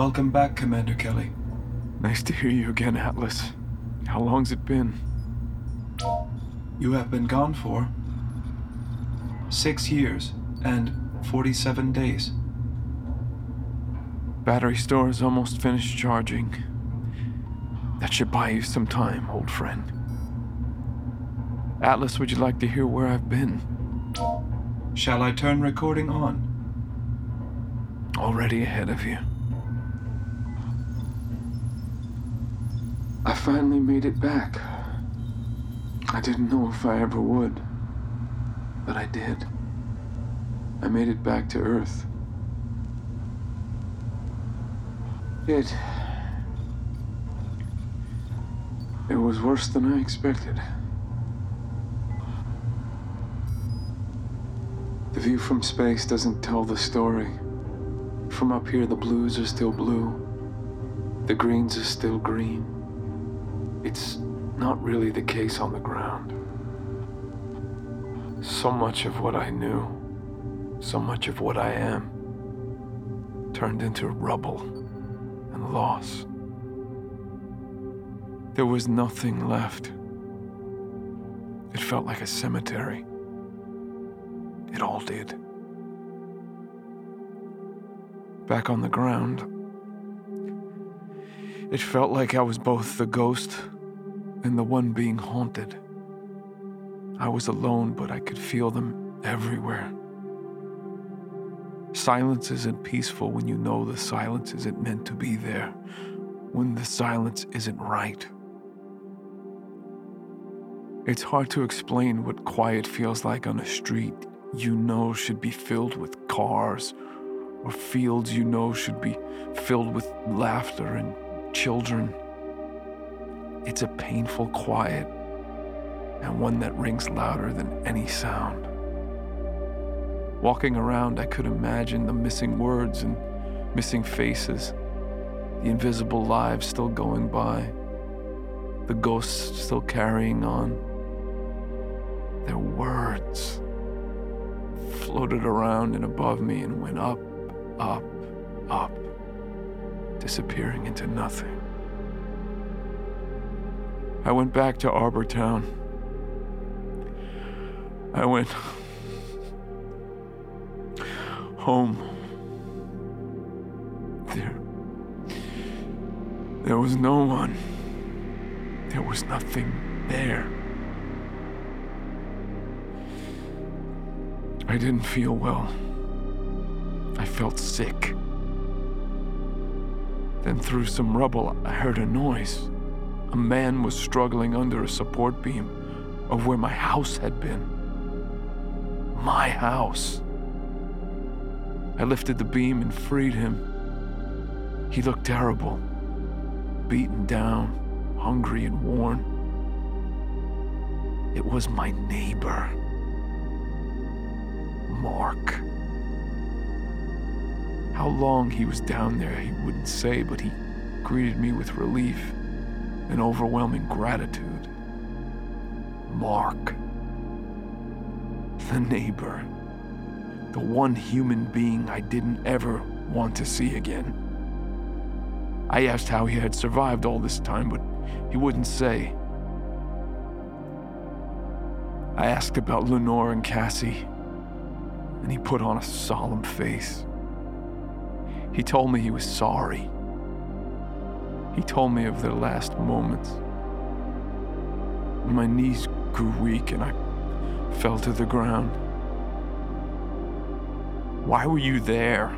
Welcome back, Commander Kelly. Nice to hear you again, Atlas. How long's it been? You have been gone for six years and 47 days. Battery store is almost finished charging. That should buy you some time, old friend. Atlas, would you like to hear where I've been? Shall I turn recording on? Already ahead of you. I finally made it back. I didn't know if I ever would, but I did. I made it back to Earth. It. It was worse than I expected. The view from space doesn't tell the story. From up here, the blues are still blue, the greens are still green. It's not really the case on the ground. So much of what I knew, so much of what I am, turned into rubble and loss. There was nothing left. It felt like a cemetery. It all did. Back on the ground, it felt like I was both the ghost and the one being haunted. I was alone, but I could feel them everywhere. Silence isn't peaceful when you know the silence isn't meant to be there, when the silence isn't right. It's hard to explain what quiet feels like on a street you know should be filled with cars, or fields you know should be filled with laughter and children. It's a painful quiet, and one that rings louder than any sound. Walking around, I could imagine the missing words and missing faces, the invisible lives still going by, the ghosts still carrying on. Their words floated around and above me and went up, up, up, disappearing into nothing. I went back to Arbor Town. I went home. There. There was no one. There was nothing there. I didn't feel well. I felt sick. Then, through some rubble, I heard a noise. A man was struggling under a support beam of where my house had been. My house. I lifted the beam and freed him. He looked terrible, beaten down, hungry, and worn. It was my neighbor, Mark. How long he was down there, he wouldn't say, but he greeted me with relief and overwhelming gratitude. Mark. The neighbor. The one human being I didn't ever want to see again. I asked how he had survived all this time, but he wouldn't say. I asked about Lenore and Cassie, and he put on a solemn face. He told me he was sorry. He told me of their last moments. My knees grew weak and I fell to the ground. Why were you there?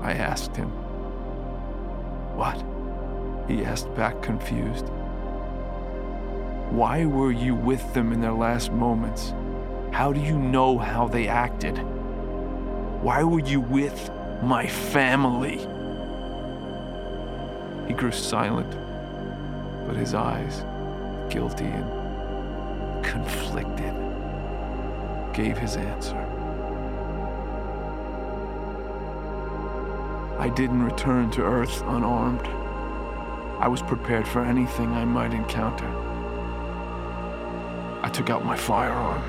I asked him. What? He asked back, confused. Why were you with them in their last moments? How do you know how they acted? Why were you with my family? He grew silent, but his eyes, guilty and conflicted, gave his answer. I didn't return to Earth unarmed. I was prepared for anything I might encounter. I took out my firearm.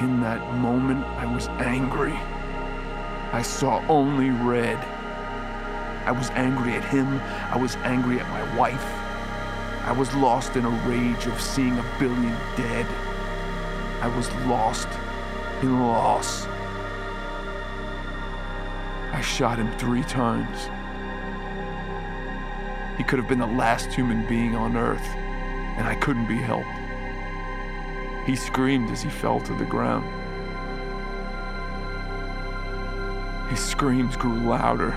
In that moment, I was angry. I saw only red. I was angry at him. I was angry at my wife. I was lost in a rage of seeing a billion dead. I was lost in loss. I shot him three times. He could have been the last human being on Earth, and I couldn't be helped. He screamed as he fell to the ground. His screams grew louder.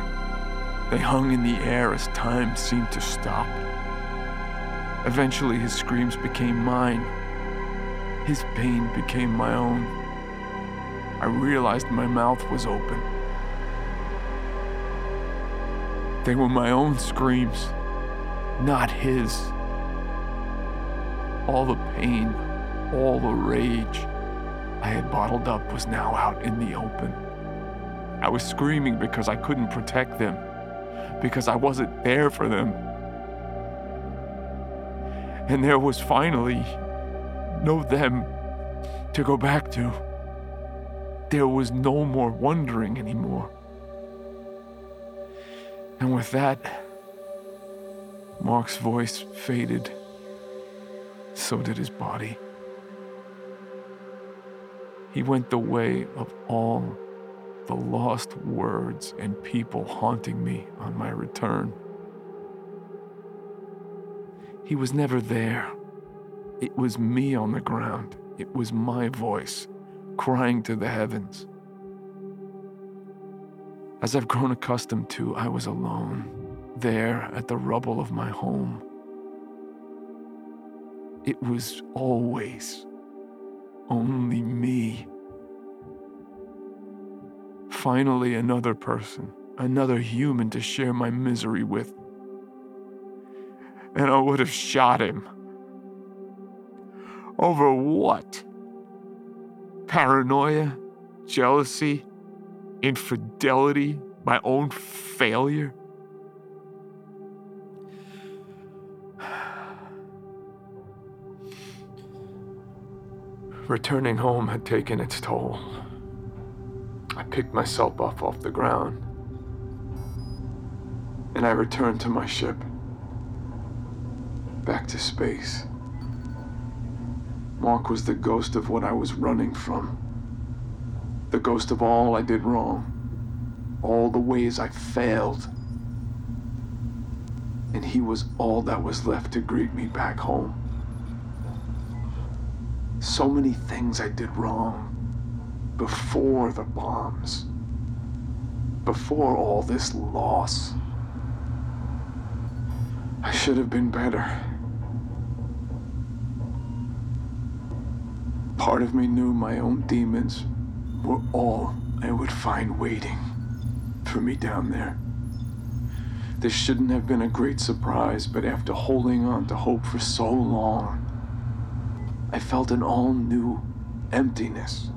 They hung in the air as time seemed to stop. Eventually, his screams became mine. His pain became my own. I realized my mouth was open. They were my own screams, not his. All the pain, all the rage I had bottled up was now out in the open. I was screaming because I couldn't protect them, because I wasn't there for them. And there was finally no them to go back to. There was no more wondering anymore. And with that, Mark's voice faded. So did his body. He went the way of all the lost words and people haunting me on my return. He was never there. It was me on the ground. It was my voice crying to the heavens. As I've grown accustomed to, I was alone, there at the rubble of my home. It was always only me. Finally, another person, another human to share my misery with. And I would have shot him. Over what? Paranoia? Jealousy? infidelity, my own failure. Returning home had taken its toll. Picked myself up off the ground and I returned to my ship. Back to space. Mark was the ghost of what I was running from the ghost of all I did wrong, all the ways I failed. And he was all that was left to greet me back home. So many things I did wrong before the bombs, before all this loss. I should have been better. Part of me knew my own demons were all I would find waiting for me down there. This shouldn't have been a great surprise, but after holding on to hope for so long, I felt an all new emptiness.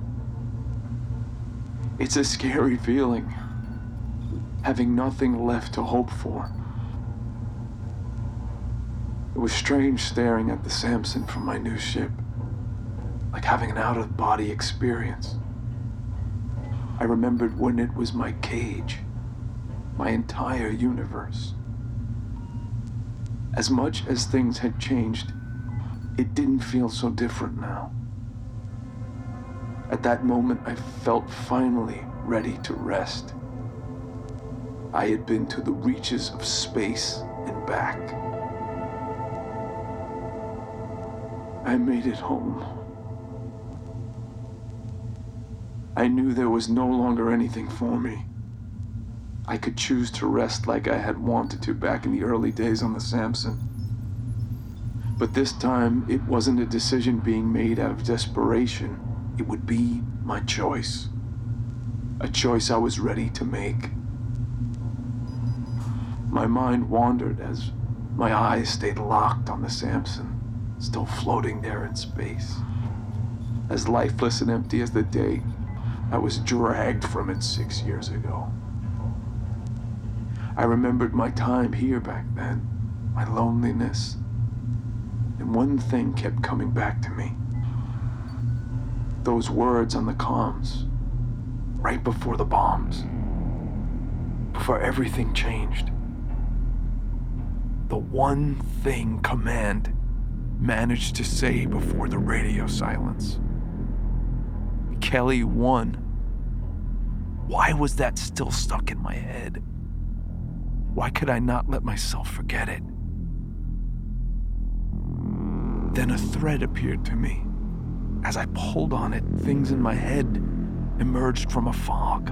It's a scary feeling, having nothing left to hope for. It was strange staring at the Samson from my new ship, like having an out of body experience. I remembered when it was my cage, my entire universe. As much as things had changed, it didn't feel so different now. At that moment, I felt finally ready to rest. I had been to the reaches of space and back. I made it home. I knew there was no longer anything for me. I could choose to rest like I had wanted to back in the early days on the Samson. But this time, it wasn't a decision being made out of desperation. It would be my choice. A choice I was ready to make. My mind wandered as my eyes stayed locked on the Samson, still floating there in space. As lifeless and empty as the day I was dragged from it six years ago. I remembered my time here back then, my loneliness, and one thing kept coming back to me. Those words on the comms, right before the bombs, before everything changed. The one thing Command managed to say before the radio silence. Kelly won. Why was that still stuck in my head? Why could I not let myself forget it? Then a thread appeared to me. As I pulled on it, things in my head emerged from a fog.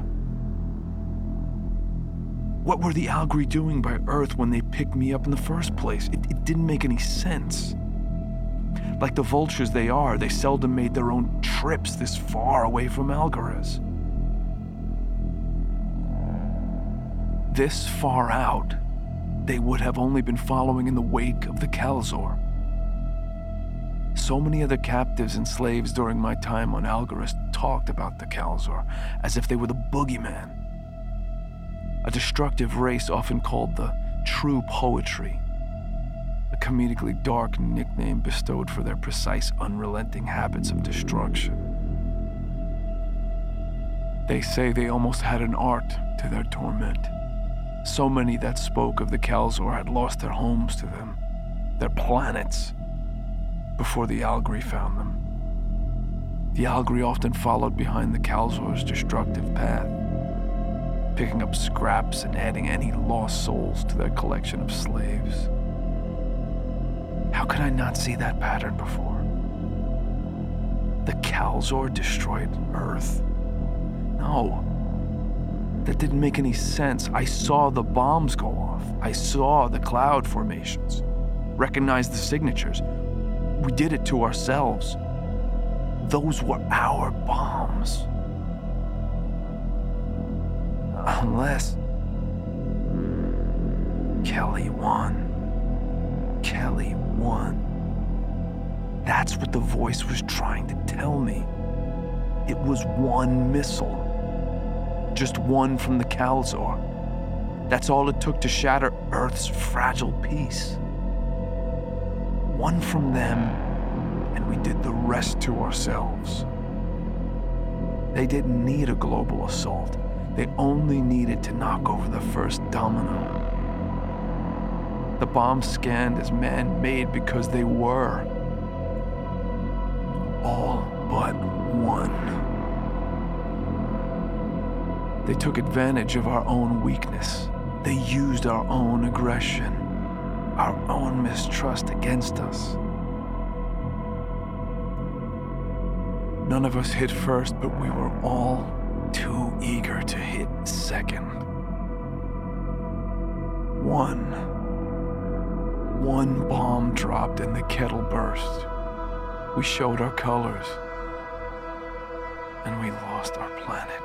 What were the Algri doing by Earth when they picked me up in the first place? It, it didn't make any sense. Like the vultures they are, they seldom made their own trips this far away from Algorez. This far out, they would have only been following in the wake of the Kalzor. So many other captives and slaves during my time on Algorez talked about the Kalzor as if they were the boogeyman. A destructive race often called the true poetry a comedically dark nickname bestowed for their precise, unrelenting habits of destruction. They say they almost had an art to their torment. So many that spoke of the Kalzor had lost their homes to them, their planets, before the Algri found them. The Algri often followed behind the Kalzor's destructive path, picking up scraps and adding any lost souls to their collection of slaves. How could I not see that pattern before? The Kalzor destroyed Earth? No. That didn't make any sense. I saw the bombs go off. I saw the cloud formations. Recognized the signatures. We did it to ourselves. Those were our bombs. Unless Kelly won. Kelly won. That's what the voice was trying to tell me. It was one missile. Just one from the Kalzor. That's all it took to shatter Earth's fragile peace. One from them, and we did the rest to ourselves. They didn't need a global assault. They only needed to knock over the first domino. The bombs scanned as man made because they were. All but one. They took advantage of our own weakness. They used our own aggression, our own mistrust against us. None of us hit first, but we were all too eager to hit second. One. One bomb dropped and the kettle burst. We showed our colors. And we lost our planet.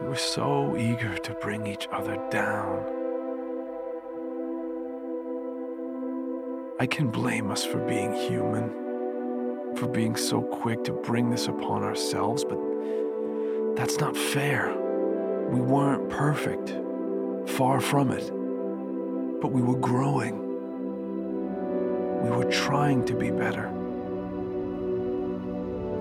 We were so eager to bring each other down. I can blame us for being human, for being so quick to bring this upon ourselves, but that's not fair. We weren't perfect, far from it, but we were growing. We were trying to be better.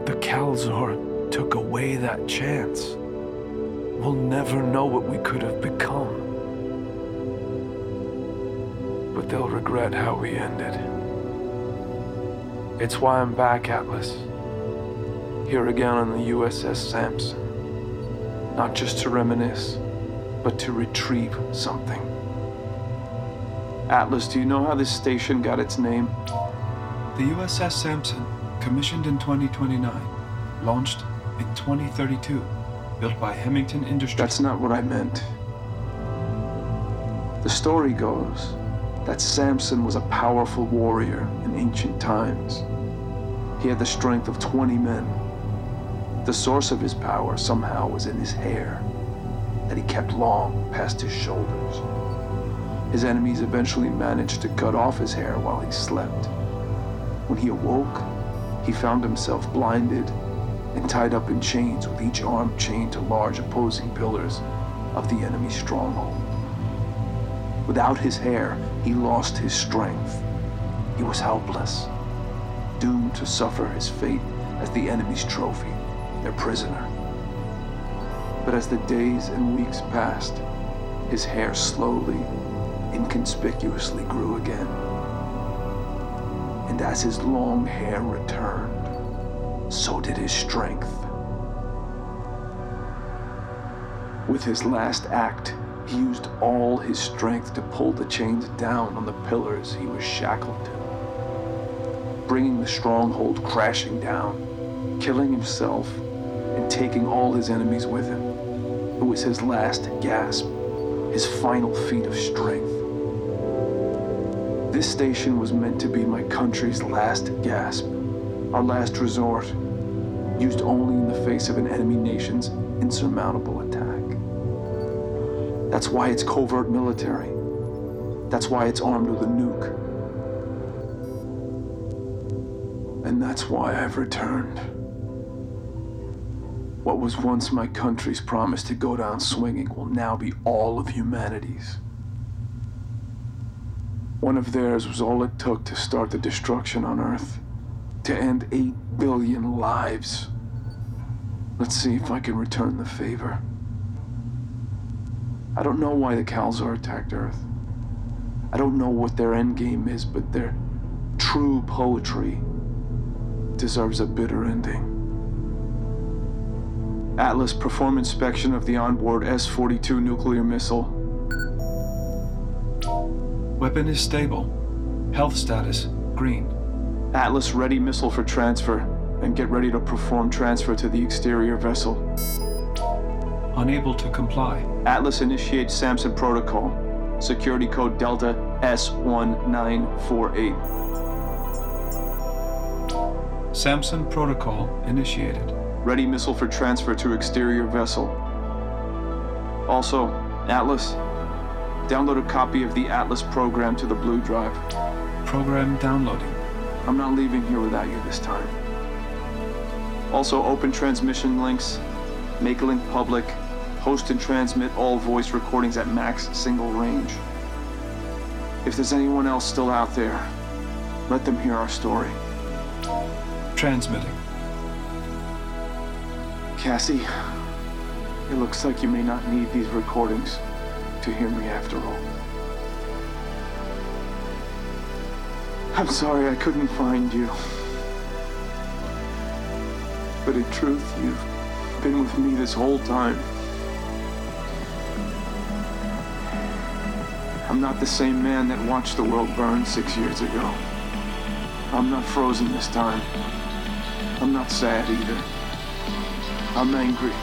The Kalzor took away that chance. We'll never know what we could have become. But they'll regret how we ended. It's why I'm back, Atlas. Here again on the USS Samson. Not just to reminisce, but to retrieve something. Atlas, do you know how this station got its name? The USS Samson, commissioned in 2029, launched in 2032, built by Hemington Industries. That's not what I meant. The story goes that Samson was a powerful warrior in ancient times. He had the strength of 20 men. The source of his power somehow was in his hair, that he kept long past his shoulders. His enemies eventually managed to cut off his hair while he slept. When he awoke, he found himself blinded and tied up in chains with each arm chained to large opposing pillars of the enemy's stronghold. Without his hair, he lost his strength. He was helpless, doomed to suffer his fate as the enemy's trophy, their prisoner. But as the days and weeks passed, his hair slowly, inconspicuously grew again. And as his long hair returned, so did his strength. With his last act, he used all his strength to pull the chains down on the pillars he was shackled to, bringing the stronghold crashing down, killing himself, and taking all his enemies with him. It was his last gasp, his final feat of strength. This station was meant to be my country's last gasp, our last resort, used only in the face of an enemy nation's insurmountable attack. That's why it's covert military. That's why it's armed with a nuke. And that's why I've returned. What was once my country's promise to go down swinging will now be all of humanity's. One of theirs was all it took to start the destruction on Earth, to end 8 billion lives. Let's see if I can return the favor. I don't know why the Kalzor attacked Earth. I don't know what their endgame is, but their true poetry deserves a bitter ending. Atlas, perform inspection of the onboard S 42 nuclear missile. Weapon is stable. Health status green. Atlas, ready missile for transfer, and get ready to perform transfer to the exterior vessel. Unable to comply. Atlas initiates Samson protocol. Security code Delta S1948. Samson protocol initiated. Ready missile for transfer to exterior vessel. Also, Atlas, download a copy of the Atlas program to the Blue Drive. Program downloading. I'm not leaving here without you this time. Also, open transmission links, make link public, host and transmit all voice recordings at max single range. If there's anyone else still out there, let them hear our story. Transmitting. Cassie, it looks like you may not need these recordings to hear me after all. I'm sorry I couldn't find you. But in truth, you've been with me this whole time. I'm not the same man that watched the world burn six years ago. I'm not frozen this time. I'm not sad either. I'm angry.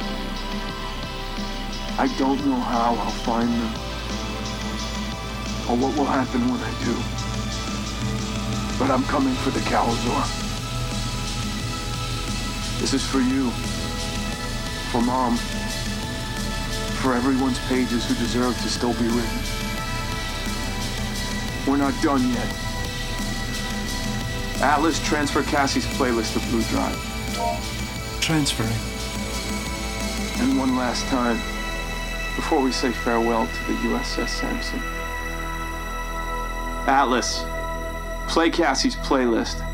I don't know how I'll find them. Or what will happen when I do. But I'm coming for the Kalzor. This is for you. For Mom. For everyone's pages who deserve to still be written. We're not done yet. Atlas, transfer Cassie's playlist to Blue Drive. Transferring. And one last time, before we say farewell to the USS Samson. Atlas, play Cassie's playlist.